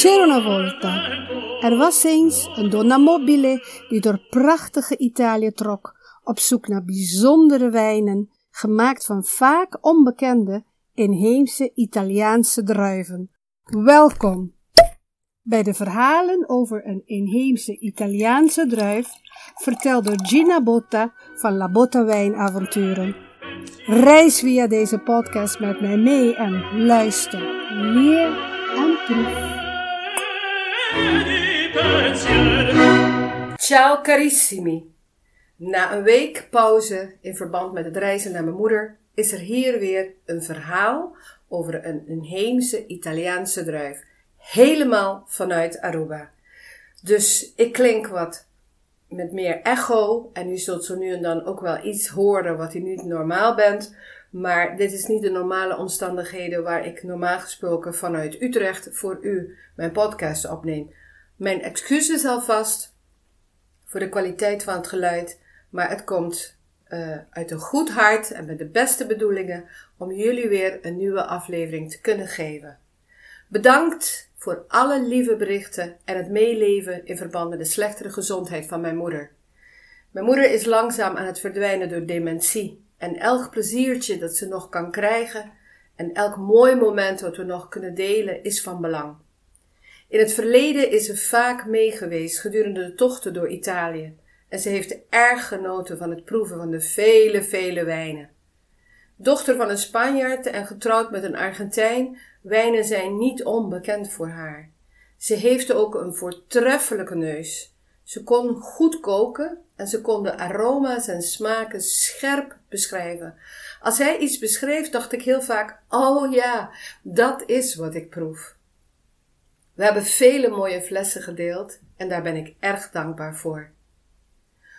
C'era una volta. Er was eens een donna mobile die door prachtige Italië trok op zoek naar bijzondere wijnen, gemaakt van vaak onbekende inheemse Italiaanse druiven. Welkom bij de verhalen over een inheemse Italiaanse druif, verteld door Gina Botta van La Botta Wijnavonturen. Reis via deze podcast met mij mee en luister, leer en proef. Ciao carissimi. Na een week pauze in verband met het reizen naar mijn moeder is er hier weer een verhaal over een inheemse Italiaanse druif. Helemaal vanuit Aruba. Dus ik klink wat met meer echo en u zult zo nu en dan ook wel iets horen wat u niet normaal bent. Maar dit is niet de normale omstandigheden waar ik normaal gesproken vanuit Utrecht voor u mijn podcast opneem. Mijn excuses alvast voor de kwaliteit van het geluid, maar het komt uh, uit een goed hart en met de beste bedoelingen om jullie weer een nieuwe aflevering te kunnen geven. Bedankt voor alle lieve berichten en het meeleven in verband met de slechtere gezondheid van mijn moeder. Mijn moeder is langzaam aan het verdwijnen door dementie en elk pleziertje dat ze nog kan krijgen en elk mooi moment dat we nog kunnen delen is van belang. In het verleden is ze vaak meegeweest gedurende de tochten door Italië en ze heeft erg genoten van het proeven van de vele, vele wijnen. Dochter van een Spanjaard en getrouwd met een Argentijn, wijnen zijn niet onbekend voor haar. Ze heeft ook een voortreffelijke neus. Ze kon goed koken en ze kon de aroma's en smaken scherp beschrijven. Als hij iets beschreef, dacht ik heel vaak: Oh ja, dat is wat ik proef. We hebben vele mooie flessen gedeeld en daar ben ik erg dankbaar voor.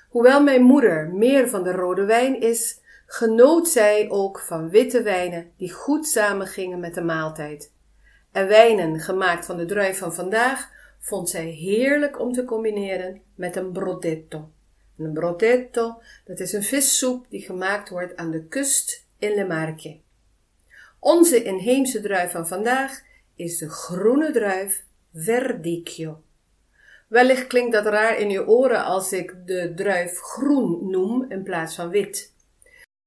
Hoewel mijn moeder meer van de rode wijn is, genoot zij ook van witte wijnen die goed samengingen met de maaltijd. En wijnen gemaakt van de druif van vandaag vond zij heerlijk om te combineren met een brodetto. Een brodetto, dat is een vissoep die gemaakt wordt aan de kust in Le. Onze inheemse druif van vandaag is de groene druif Verdicchio. Wellicht klinkt dat raar in je oren als ik de druif groen noem in plaats van wit.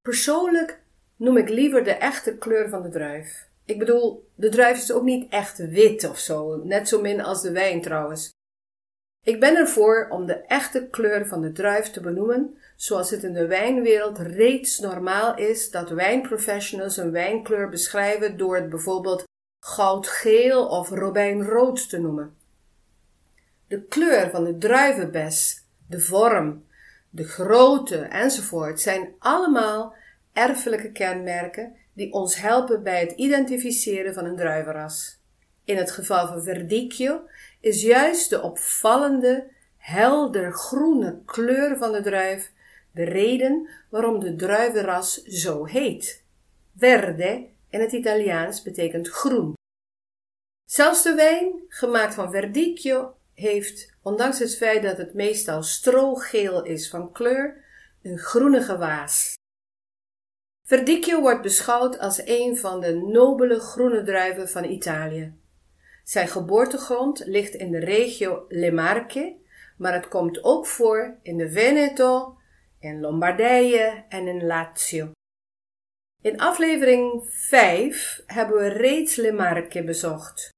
Persoonlijk noem ik liever de echte kleur van de druif. Ik bedoel, de druif is ook niet echt wit of zo, net zo min als de wijn trouwens. Ik ben ervoor om de echte kleur van de druif te benoemen, zoals het in de wijnwereld reeds normaal is dat wijnprofessionals een wijnkleur beschrijven door het bijvoorbeeld goudgeel of robijnrood te noemen. De kleur van de druivenbes, de vorm, de grootte enzovoort zijn allemaal erfelijke kenmerken die ons helpen bij het identificeren van een druivenras. In het geval van Verdicchio is juist de opvallende, helder groene kleur van de druif de reden waarom de druivenras zo heet. Verde in het Italiaans betekent groen. Zelfs de wijn, gemaakt van Verdicchio, heeft, ondanks het feit dat het meestal strogeel is van kleur, een groenige waas. Verdicchio wordt beschouwd als een van de nobele groene druiven van Italië. Zijn geboortegrond ligt in de regio Le Marche, maar het komt ook voor in de Veneto, in Lombardije en in Lazio. In aflevering 5 hebben we reeds Le Marche bezocht.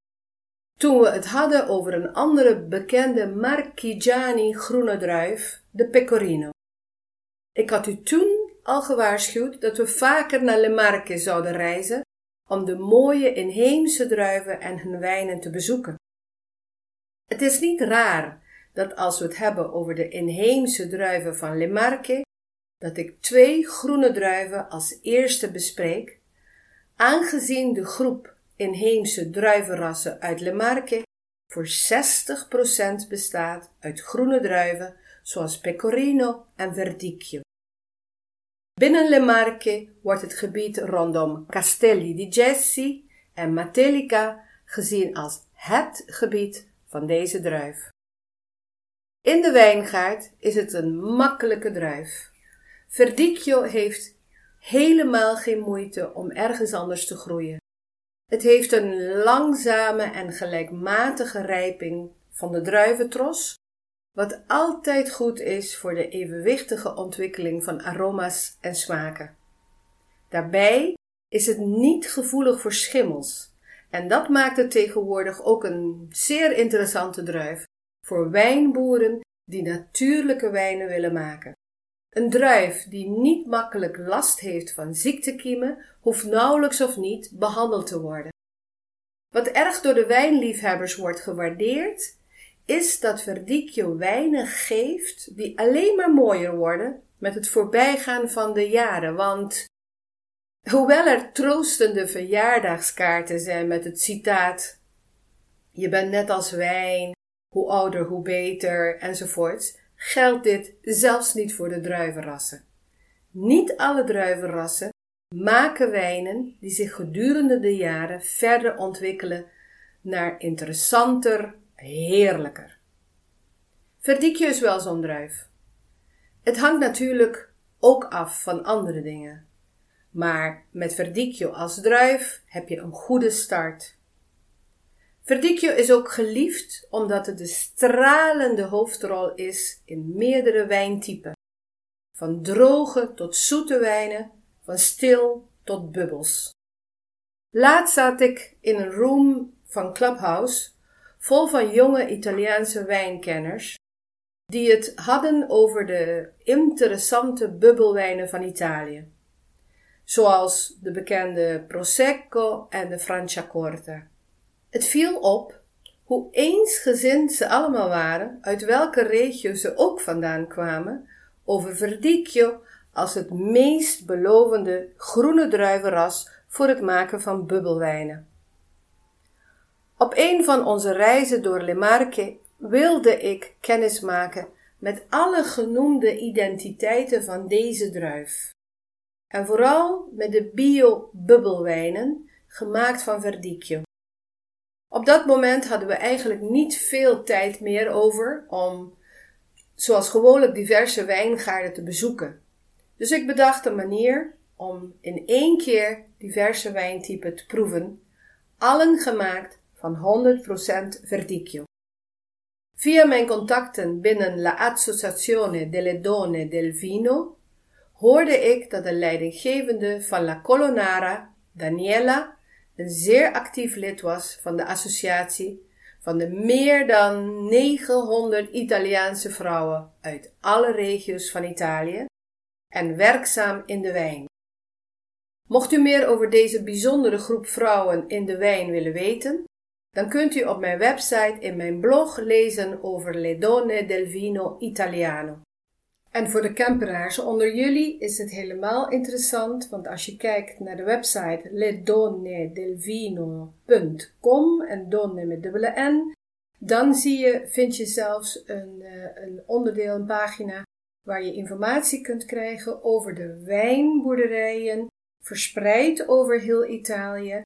Toen we het hadden over een andere bekende Marchigiani groene druif, de Pecorino. Ik had u toen al gewaarschuwd dat we vaker naar Le Marche zouden reizen om de mooie inheemse druiven en hun wijnen te bezoeken. Het is niet raar dat als we het hebben over de inheemse druiven van Le Marche, dat ik twee groene druiven als eerste bespreek, aangezien de groep inheemse druivenrassen uit Le Marche voor 60% bestaat uit groene druiven zoals Pecorino en Verdicchio. Binnen Le Marche wordt het gebied rondom Castelli di Gessi en Matelica gezien als het gebied van deze druif. In de wijngaard is het een makkelijke druif. Verdicchio heeft helemaal geen moeite om ergens anders te groeien. Het heeft een langzame en gelijkmatige rijping van de druiventros, wat altijd goed is voor de evenwichtige ontwikkeling van aroma's en smaken. Daarbij is het niet gevoelig voor schimmels en dat maakt het tegenwoordig ook een zeer interessante druif voor wijnboeren die natuurlijke wijnen willen maken. Een druif die niet makkelijk last heeft van ziektekiemen, hoeft nauwelijks of niet behandeld te worden. Wat erg door de wijnliefhebbers wordt gewaardeerd, is dat Verdicchio wijnen geeft die alleen maar mooier worden met het voorbijgaan van de jaren, want hoewel er troostende verjaardagskaarten zijn met het citaat je bent net als wijn, hoe ouder hoe beter enzovoorts, geldt dit zelfs niet voor de druivenrassen. Niet alle druivenrassen maken wijnen die zich gedurende de jaren verder ontwikkelen naar interessanter, heerlijker. Verdikje is wel zo'n druif. Het hangt natuurlijk ook af van andere dingen. Maar met Verdicchio als druif heb je een goede start. Verdicchio is ook geliefd omdat het de stralende hoofdrol is in meerdere wijntypen. Van droge tot zoete wijnen, van stil tot bubbels. Laatst zat ik in een room van Clubhouse vol van jonge Italiaanse wijnkenners die het hadden over de interessante bubbelwijnen van Italië, zoals de bekende Prosecco en de Franciacorta. Het viel op hoe eensgezind ze allemaal waren, uit welke regio ze ook vandaan kwamen, over Verdicchio als het meest belovende groene druivenras voor het maken van bubbelwijnen. Op een van onze reizen door Le Marche wilde ik kennis maken met alle genoemde identiteiten van deze druif. En vooral met de bio-bubbelwijnen gemaakt van Verdicchio. Op dat moment hadden we eigenlijk niet veel tijd meer over om, zoals gewoonlijk, diverse wijngaarden te bezoeken. Dus ik bedacht een manier om in één keer diverse wijntypen te proeven, allen gemaakt van 100% Verdicchio. Via mijn contacten binnen La Associazione delle Donne del Vino hoorde ik dat de leidinggevende van La Colonara, Daniela, een zeer actief lid was van de associatie van de meer dan 900 Italiaanse vrouwen uit alle regio's van Italië en werkzaam in de wijn. Mocht u meer over deze bijzondere groep vrouwen in de wijn willen weten, dan kunt u op mijn website in mijn blog lezen over Le Donne del Vino Italiano. En voor de camperaars onder jullie is het helemaal interessant, want als je kijkt naar de website ledonnedelvino.com en donne met dubbele n, dan zie je, vind je zelfs een, eh, een onderdeel, een pagina, waar je informatie kunt krijgen over de wijnboerderijen, verspreid over heel Italië,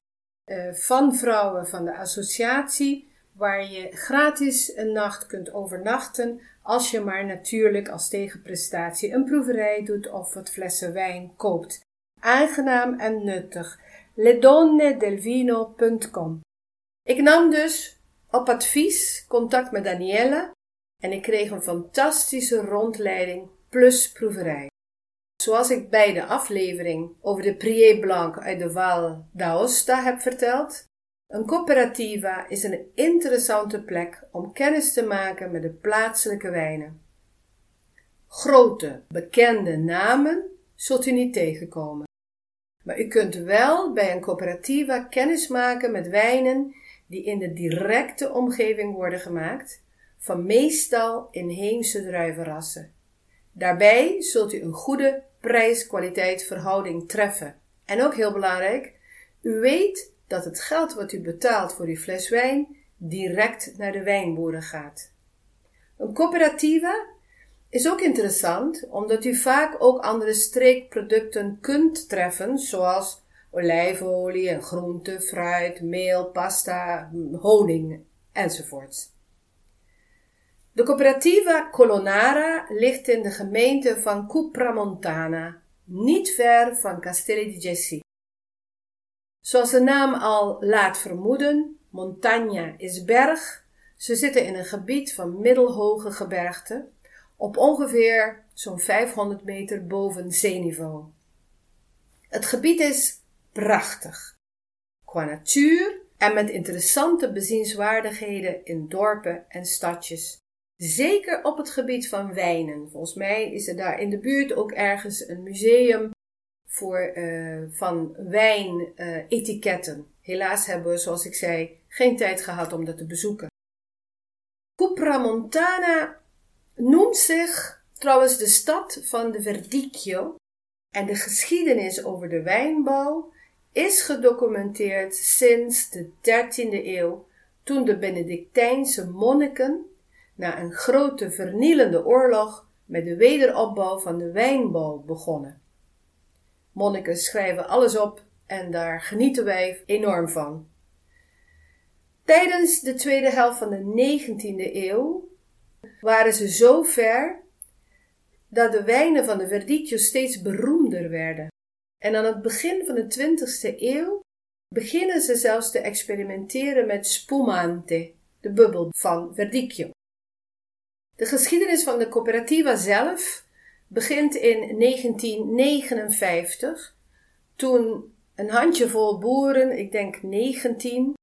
eh, van vrouwen van de associatie, waar je gratis een nacht kunt overnachten als je maar natuurlijk als tegenprestatie een proeverij doet of wat flessen wijn koopt. Aangenaam en nuttig. ledonnedelvino.com Ik nam dus op advies contact met Danielle en ik kreeg een fantastische rondleiding plus proeverij. Zoals ik bij de aflevering over de Prier Blanc uit de Val d'Aosta heb verteld, een coöperativa is een interessante plek om kennis te maken met de plaatselijke wijnen. Grote, bekende namen zult u niet tegenkomen. Maar u kunt wel bij een coöperativa kennis maken met wijnen die in de directe omgeving worden gemaakt, van meestal inheemse druivenrassen. Daarbij zult u een goede prijs-kwaliteit verhouding treffen. En ook heel belangrijk, u weet dat het geld wat u betaalt voor uw fles wijn direct naar de wijnboeren gaat. Een coöperativa is ook interessant omdat u vaak ook andere streekproducten kunt treffen, zoals olijfolie en groente, fruit, meel, pasta, honing enzovoorts. De coöperativa Colonara ligt in de gemeente van Cupramontana, niet ver van Castelli di Gessi. Zoals de naam al laat vermoeden, Montagna is berg. Ze zitten in een gebied van middelhoge gebergte, op ongeveer zo'n 500 meter boven zeeniveau. Het gebied is prachtig, qua natuur en met interessante bezienswaardigheden in dorpen en stadjes. Zeker op het gebied van wijnen. Volgens mij is er daar in de buurt ook ergens een museum voor, uh, van wijnetiketten. Helaas hebben we, zoals ik zei, geen tijd gehad om dat te bezoeken. Cupramontana noemt zich trouwens de stad van de Verdicchio en de geschiedenis over de wijnbouw is gedocumenteerd sinds de 13e eeuw, toen de Benedictijnse monniken na een grote vernielende oorlog met de wederopbouw van de wijnbouw begonnen. Monniken schrijven alles op en daar genieten wij enorm van. Tijdens de tweede helft van de 19e eeuw waren ze zo ver dat de wijnen van de Verdicchio steeds beroemder werden. En aan het begin van de 20e eeuw beginnen ze zelfs te experimenteren met spumante, de bubbel van Verdicchio. De geschiedenis van de coöperativa zelf begint in 1959, toen een handjevol boeren, ik denk 19,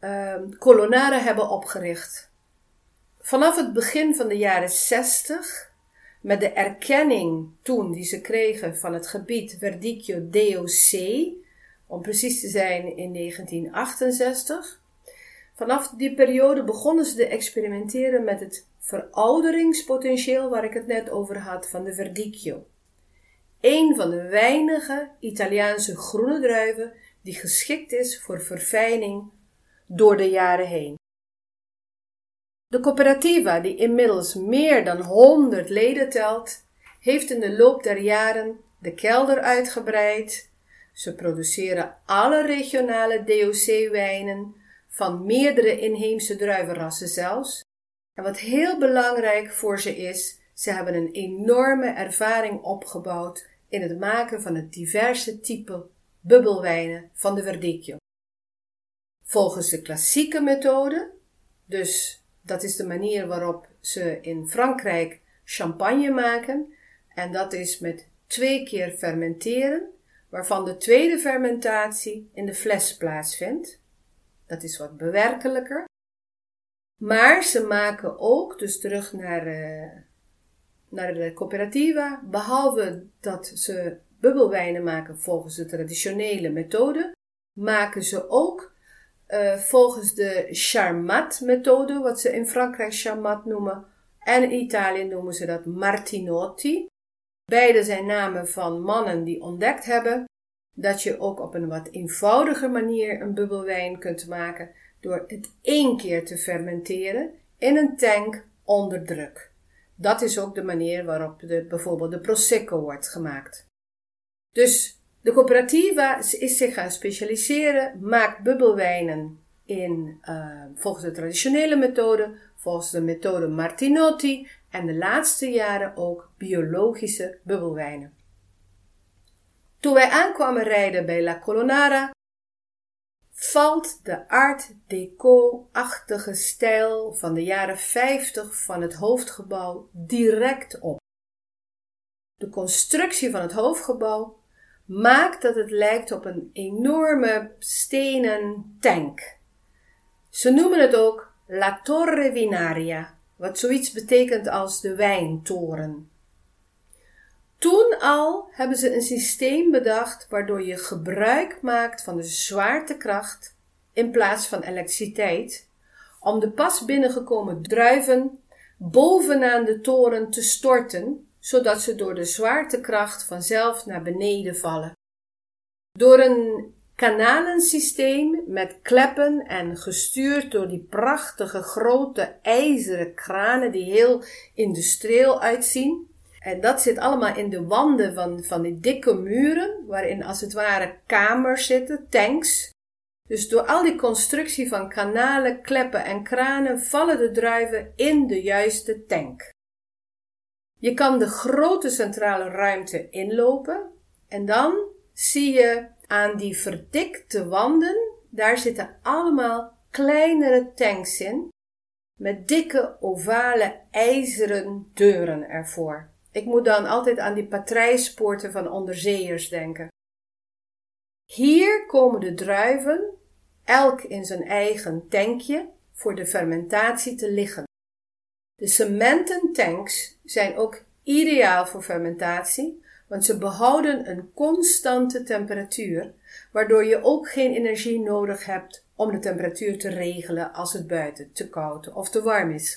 uh, Colonare hebben opgericht. Vanaf het begin van de jaren 60, met de erkenning toen die ze kregen van het gebied Verdicchio DOC, om precies te zijn in 1968, vanaf die periode begonnen ze te experimenteren met het verouderingspotentieel waar ik het net over had van de Verdicchio. Een van de weinige Italiaanse groene druiven die geschikt is voor verfijning door de jaren heen. De coöperativa, die inmiddels meer dan 100 leden telt, heeft in de loop der jaren de kelder uitgebreid. Ze produceren alle regionale DOC-wijnen van meerdere inheemse druivenrassen zelfs en wat heel belangrijk voor ze is, ze hebben een enorme ervaring opgebouwd in het maken van het diverse type bubbelwijnen van de Verdicchio. Volgens de klassieke methode, dus dat is de manier waarop ze in Frankrijk champagne maken, en dat is met twee keer fermenteren, waarvan de tweede fermentatie in de fles plaatsvindt. Dat is wat bewerkelijker. Maar ze maken ook, dus terug naar, uh, naar de coöperativa, behalve dat ze bubbelwijnen maken volgens de traditionele methode, maken ze ook uh, volgens de Charmat methode, wat ze in Frankrijk Charmat noemen, en in Italië noemen ze dat Martinotti. Beide zijn namen van mannen die ontdekt hebben dat je ook op een wat eenvoudiger manier een bubbelwijn kunt maken door het één keer te fermenteren in een tank onder druk. Dat is ook de manier waarop de, bijvoorbeeld de Prosecco wordt gemaakt. Dus de coöperativa is zich gaan specialiseren, maakt bubbelwijnen in, uh, volgens de traditionele methode, volgens de methode Martinotti en de laatste jaren ook biologische bubbelwijnen. Toen wij aankwamen rijden bij La Colonara, valt de art deco-achtige stijl van de jaren 50 van het hoofdgebouw direct op. De constructie van het hoofdgebouw maakt dat het lijkt op een enorme stenen tank. Ze noemen het ook La Torre Vinaria, wat zoiets betekent als de wijntoren. Toen al hebben ze een systeem bedacht waardoor je gebruik maakt van de zwaartekracht in plaats van elektriciteit om de pas binnengekomen druiven bovenaan de toren te storten, zodat ze door de zwaartekracht vanzelf naar beneden vallen. Door een kanalensysteem met kleppen en gestuurd door die prachtige grote ijzeren kranen die heel industrieel uitzien, en dat zit allemaal in de wanden van, van die dikke muren, waarin als het ware kamers zitten, tanks. Dus door al die constructie van kanalen, kleppen en kranen vallen de druiven in de juiste tank. Je kan de grote centrale ruimte inlopen en dan zie je aan die verdikte wanden, daar zitten allemaal kleinere tanks in, met dikke ovale ijzeren deuren ervoor. Ik moet dan altijd aan die patrijspoorten van onderzeeërs denken. Hier komen de druiven, elk in zijn eigen tankje, voor de fermentatie te liggen. De cementen tanks zijn ook ideaal voor fermentatie, want ze behouden een constante temperatuur, waardoor je ook geen energie nodig hebt om de temperatuur te regelen als het buiten te koud of te warm is.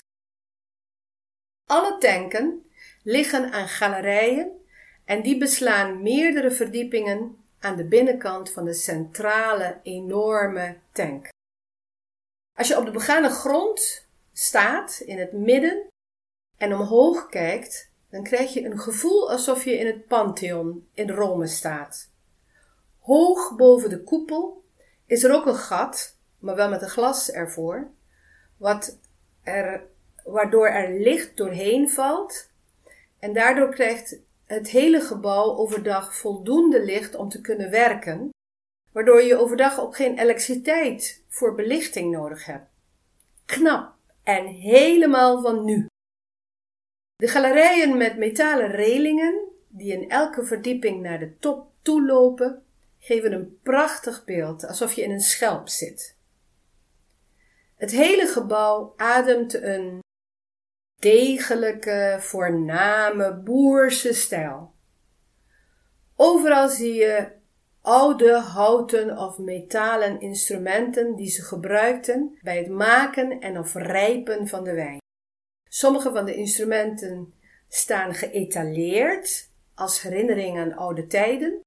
Alle tanken liggen aan galerijen en die beslaan meerdere verdiepingen aan de binnenkant van de centrale enorme tank. Als je op de begane grond staat in het midden en omhoog kijkt, dan krijg je een gevoel alsof je in het Pantheon in Rome staat. Hoog boven de koepel is er ook een gat, maar wel met een glas ervoor, wat er, waardoor er licht doorheen valt en daardoor krijgt het hele gebouw overdag voldoende licht om te kunnen werken, waardoor je overdag ook geen elektriciteit voor belichting nodig hebt. Knap en helemaal van nu. De galerijen met metalen relingen, die in elke verdieping naar de top toelopen, geven een prachtig beeld, alsof je in een schelp zit. Het hele gebouw ademt een degelijke, voorname, boerse stijl. Overal zie je oude houten of metalen instrumenten die ze gebruikten bij het maken en of rijpen van de wijn. Sommige van de instrumenten staan geëtaleerd als herinnering aan oude tijden.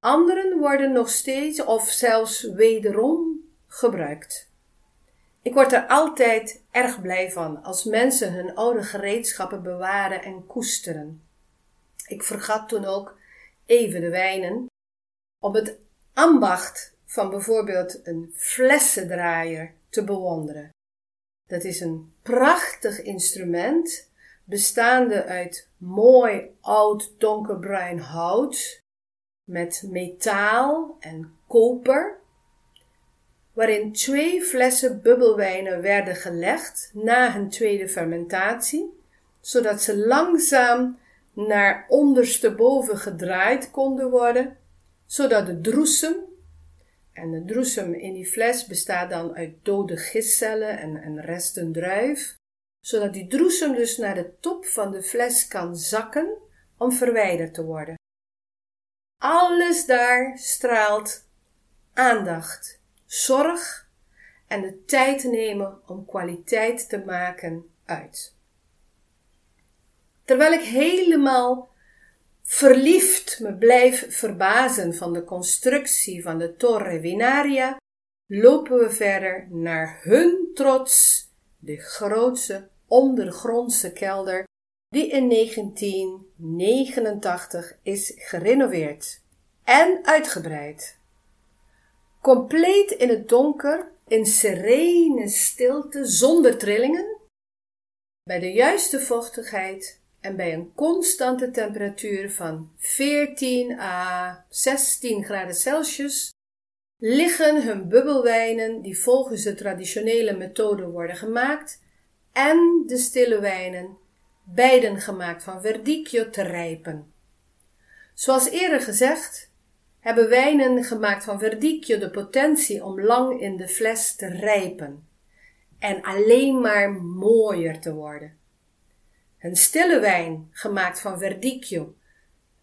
Anderen worden nog steeds of zelfs wederom gebruikt. Ik word er altijd erg blij van als mensen hun oude gereedschappen bewaren en koesteren. Ik vergat toen ook even de wijnen om het ambacht van bijvoorbeeld een flessendraaier te bewonderen. Dat is een prachtig instrument bestaande uit mooi oud donkerbruin hout met metaal en koper, waarin twee flessen bubbelwijnen werden gelegd na hun tweede fermentatie, zodat ze langzaam naar ondersteboven gedraaid konden worden, zodat de droesem en de droesem in die fles bestaat dan uit dode gistcellen en, en resten druif, zodat die droesem dus naar de top van de fles kan zakken om verwijderd te worden. Alles daar straalt aandacht, zorg en de tijd nemen om kwaliteit te maken uit. Terwijl ik helemaal verliefd me blijf verbazen van de constructie van de Torre Vinaria, lopen we verder naar hun trots, de grootste ondergrondse kelder, die in 1989 is gerenoveerd en uitgebreid. Compleet in het donker, in serene stilte, zonder trillingen, bij de juiste vochtigheid en bij een constante temperatuur van 14 à 16 graden Celsius liggen hun bubbelwijnen die volgens de traditionele methode worden gemaakt en de stille wijnen, beiden gemaakt van verdicchio, te rijpen. Zoals eerder gezegd, hebben wijnen gemaakt van verdicchio de potentie om lang in de fles te rijpen en alleen maar mooier te worden. Een stille wijn gemaakt van verdicchio,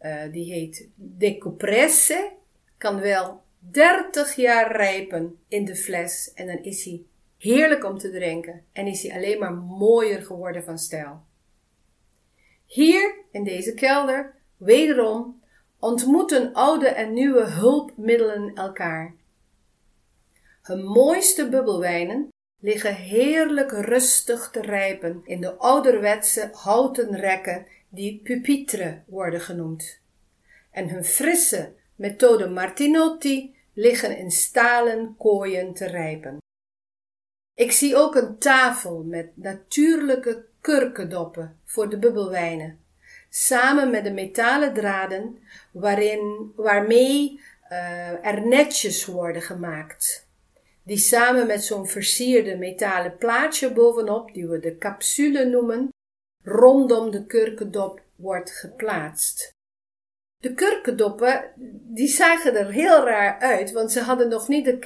uh, die heet Decopresse, kan wel 30 jaar rijpen in de fles en dan is hij heerlijk om te drinken en is hij alleen maar mooier geworden van stijl. Hier in deze kelder, wederom, ontmoeten oude en nieuwe hulpmiddelen elkaar. Hun mooiste bubbelwijnen liggen heerlijk rustig te rijpen in de ouderwetse houten rekken die pupitre worden genoemd. En hun frisse methode Martinotti liggen in stalen kooien te rijpen. Ik zie ook een tafel met natuurlijke kurkendoppen voor de bubbelwijnen, samen met de metalen draden waarin, waarmee uh, er netjes worden gemaakt. Die samen met zo'n versierde metalen plaatje bovenop, die we de capsule noemen, rondom de kurkendop wordt geplaatst. De kurkendoppen, die zagen er heel raar uit, want ze hadden nog niet de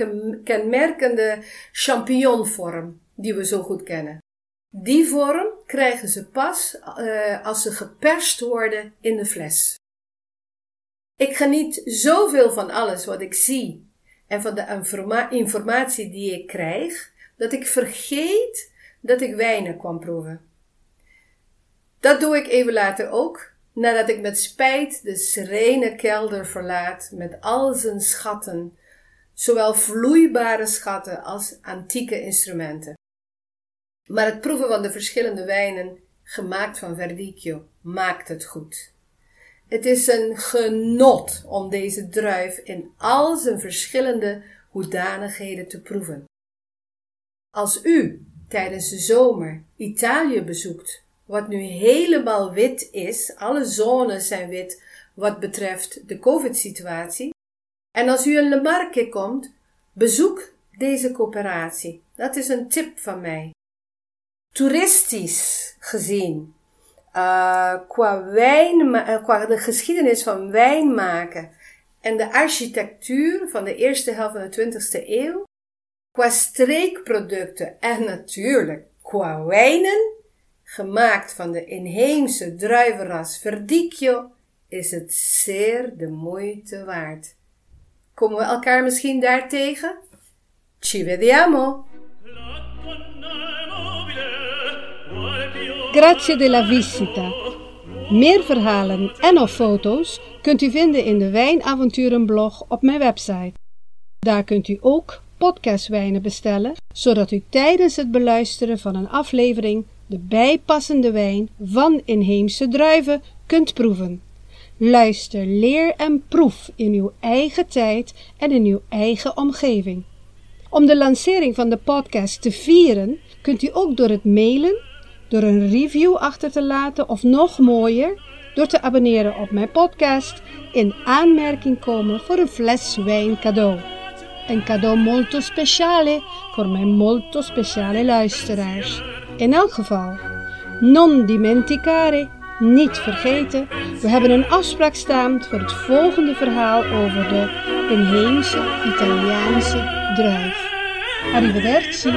kenmerkende champignonvorm die we zo goed kennen. Die vorm krijgen ze pas uh, als ze geperst worden in de fles. Ik geniet zoveel van alles wat ik zie en van de informa informatie die ik krijg, dat ik vergeet dat ik wijnen kwam proeven. Dat doe ik even later ook, nadat ik met spijt de serene kelder verlaat met al zijn schatten, zowel vloeibare schatten als antieke instrumenten. Maar het proeven van de verschillende wijnen, gemaakt van Verdicchio, maakt het goed. Het is een genot om deze druif in al zijn verschillende hoedanigheden te proeven. Als u tijdens de zomer Italië bezoekt, wat nu helemaal wit is, alle zones zijn wit wat betreft de COVID-situatie, en als u in Le Marche komt, bezoek deze coöperatie. Dat is een tip van mij. Toeristisch gezien uh, qua, wijn, uh, qua de geschiedenis van wijn maken en de architectuur van de eerste helft van de 20e eeuw, qua streekproducten en natuurlijk qua wijnen, gemaakt van de inheemse druivenras Verdicchio, is het zeer de moeite waard. Komen we elkaar misschien daar tegen? Ci vediamo! Grazie della visita. Meer verhalen en of foto's kunt u vinden in de Wijnavonturenblog op mijn website. Daar kunt u ook podcastwijnen bestellen, zodat u tijdens het beluisteren van een aflevering de bijpassende wijn van inheemse druiven kunt proeven. Luister, leer en proef in uw eigen tijd en in uw eigen omgeving. Om de lancering van de podcast te vieren, kunt u ook door het mailen door een review achter te laten of nog mooier, door te abonneren op mijn podcast in aanmerking komen voor een fles wijn cadeau. Een cadeau molto speciale voor mijn molto speciale luisteraars. In elk geval, non dimenticare, niet vergeten, we hebben een afspraak staan voor het volgende verhaal over de inheemse Italiaanse druif. Arrivederci.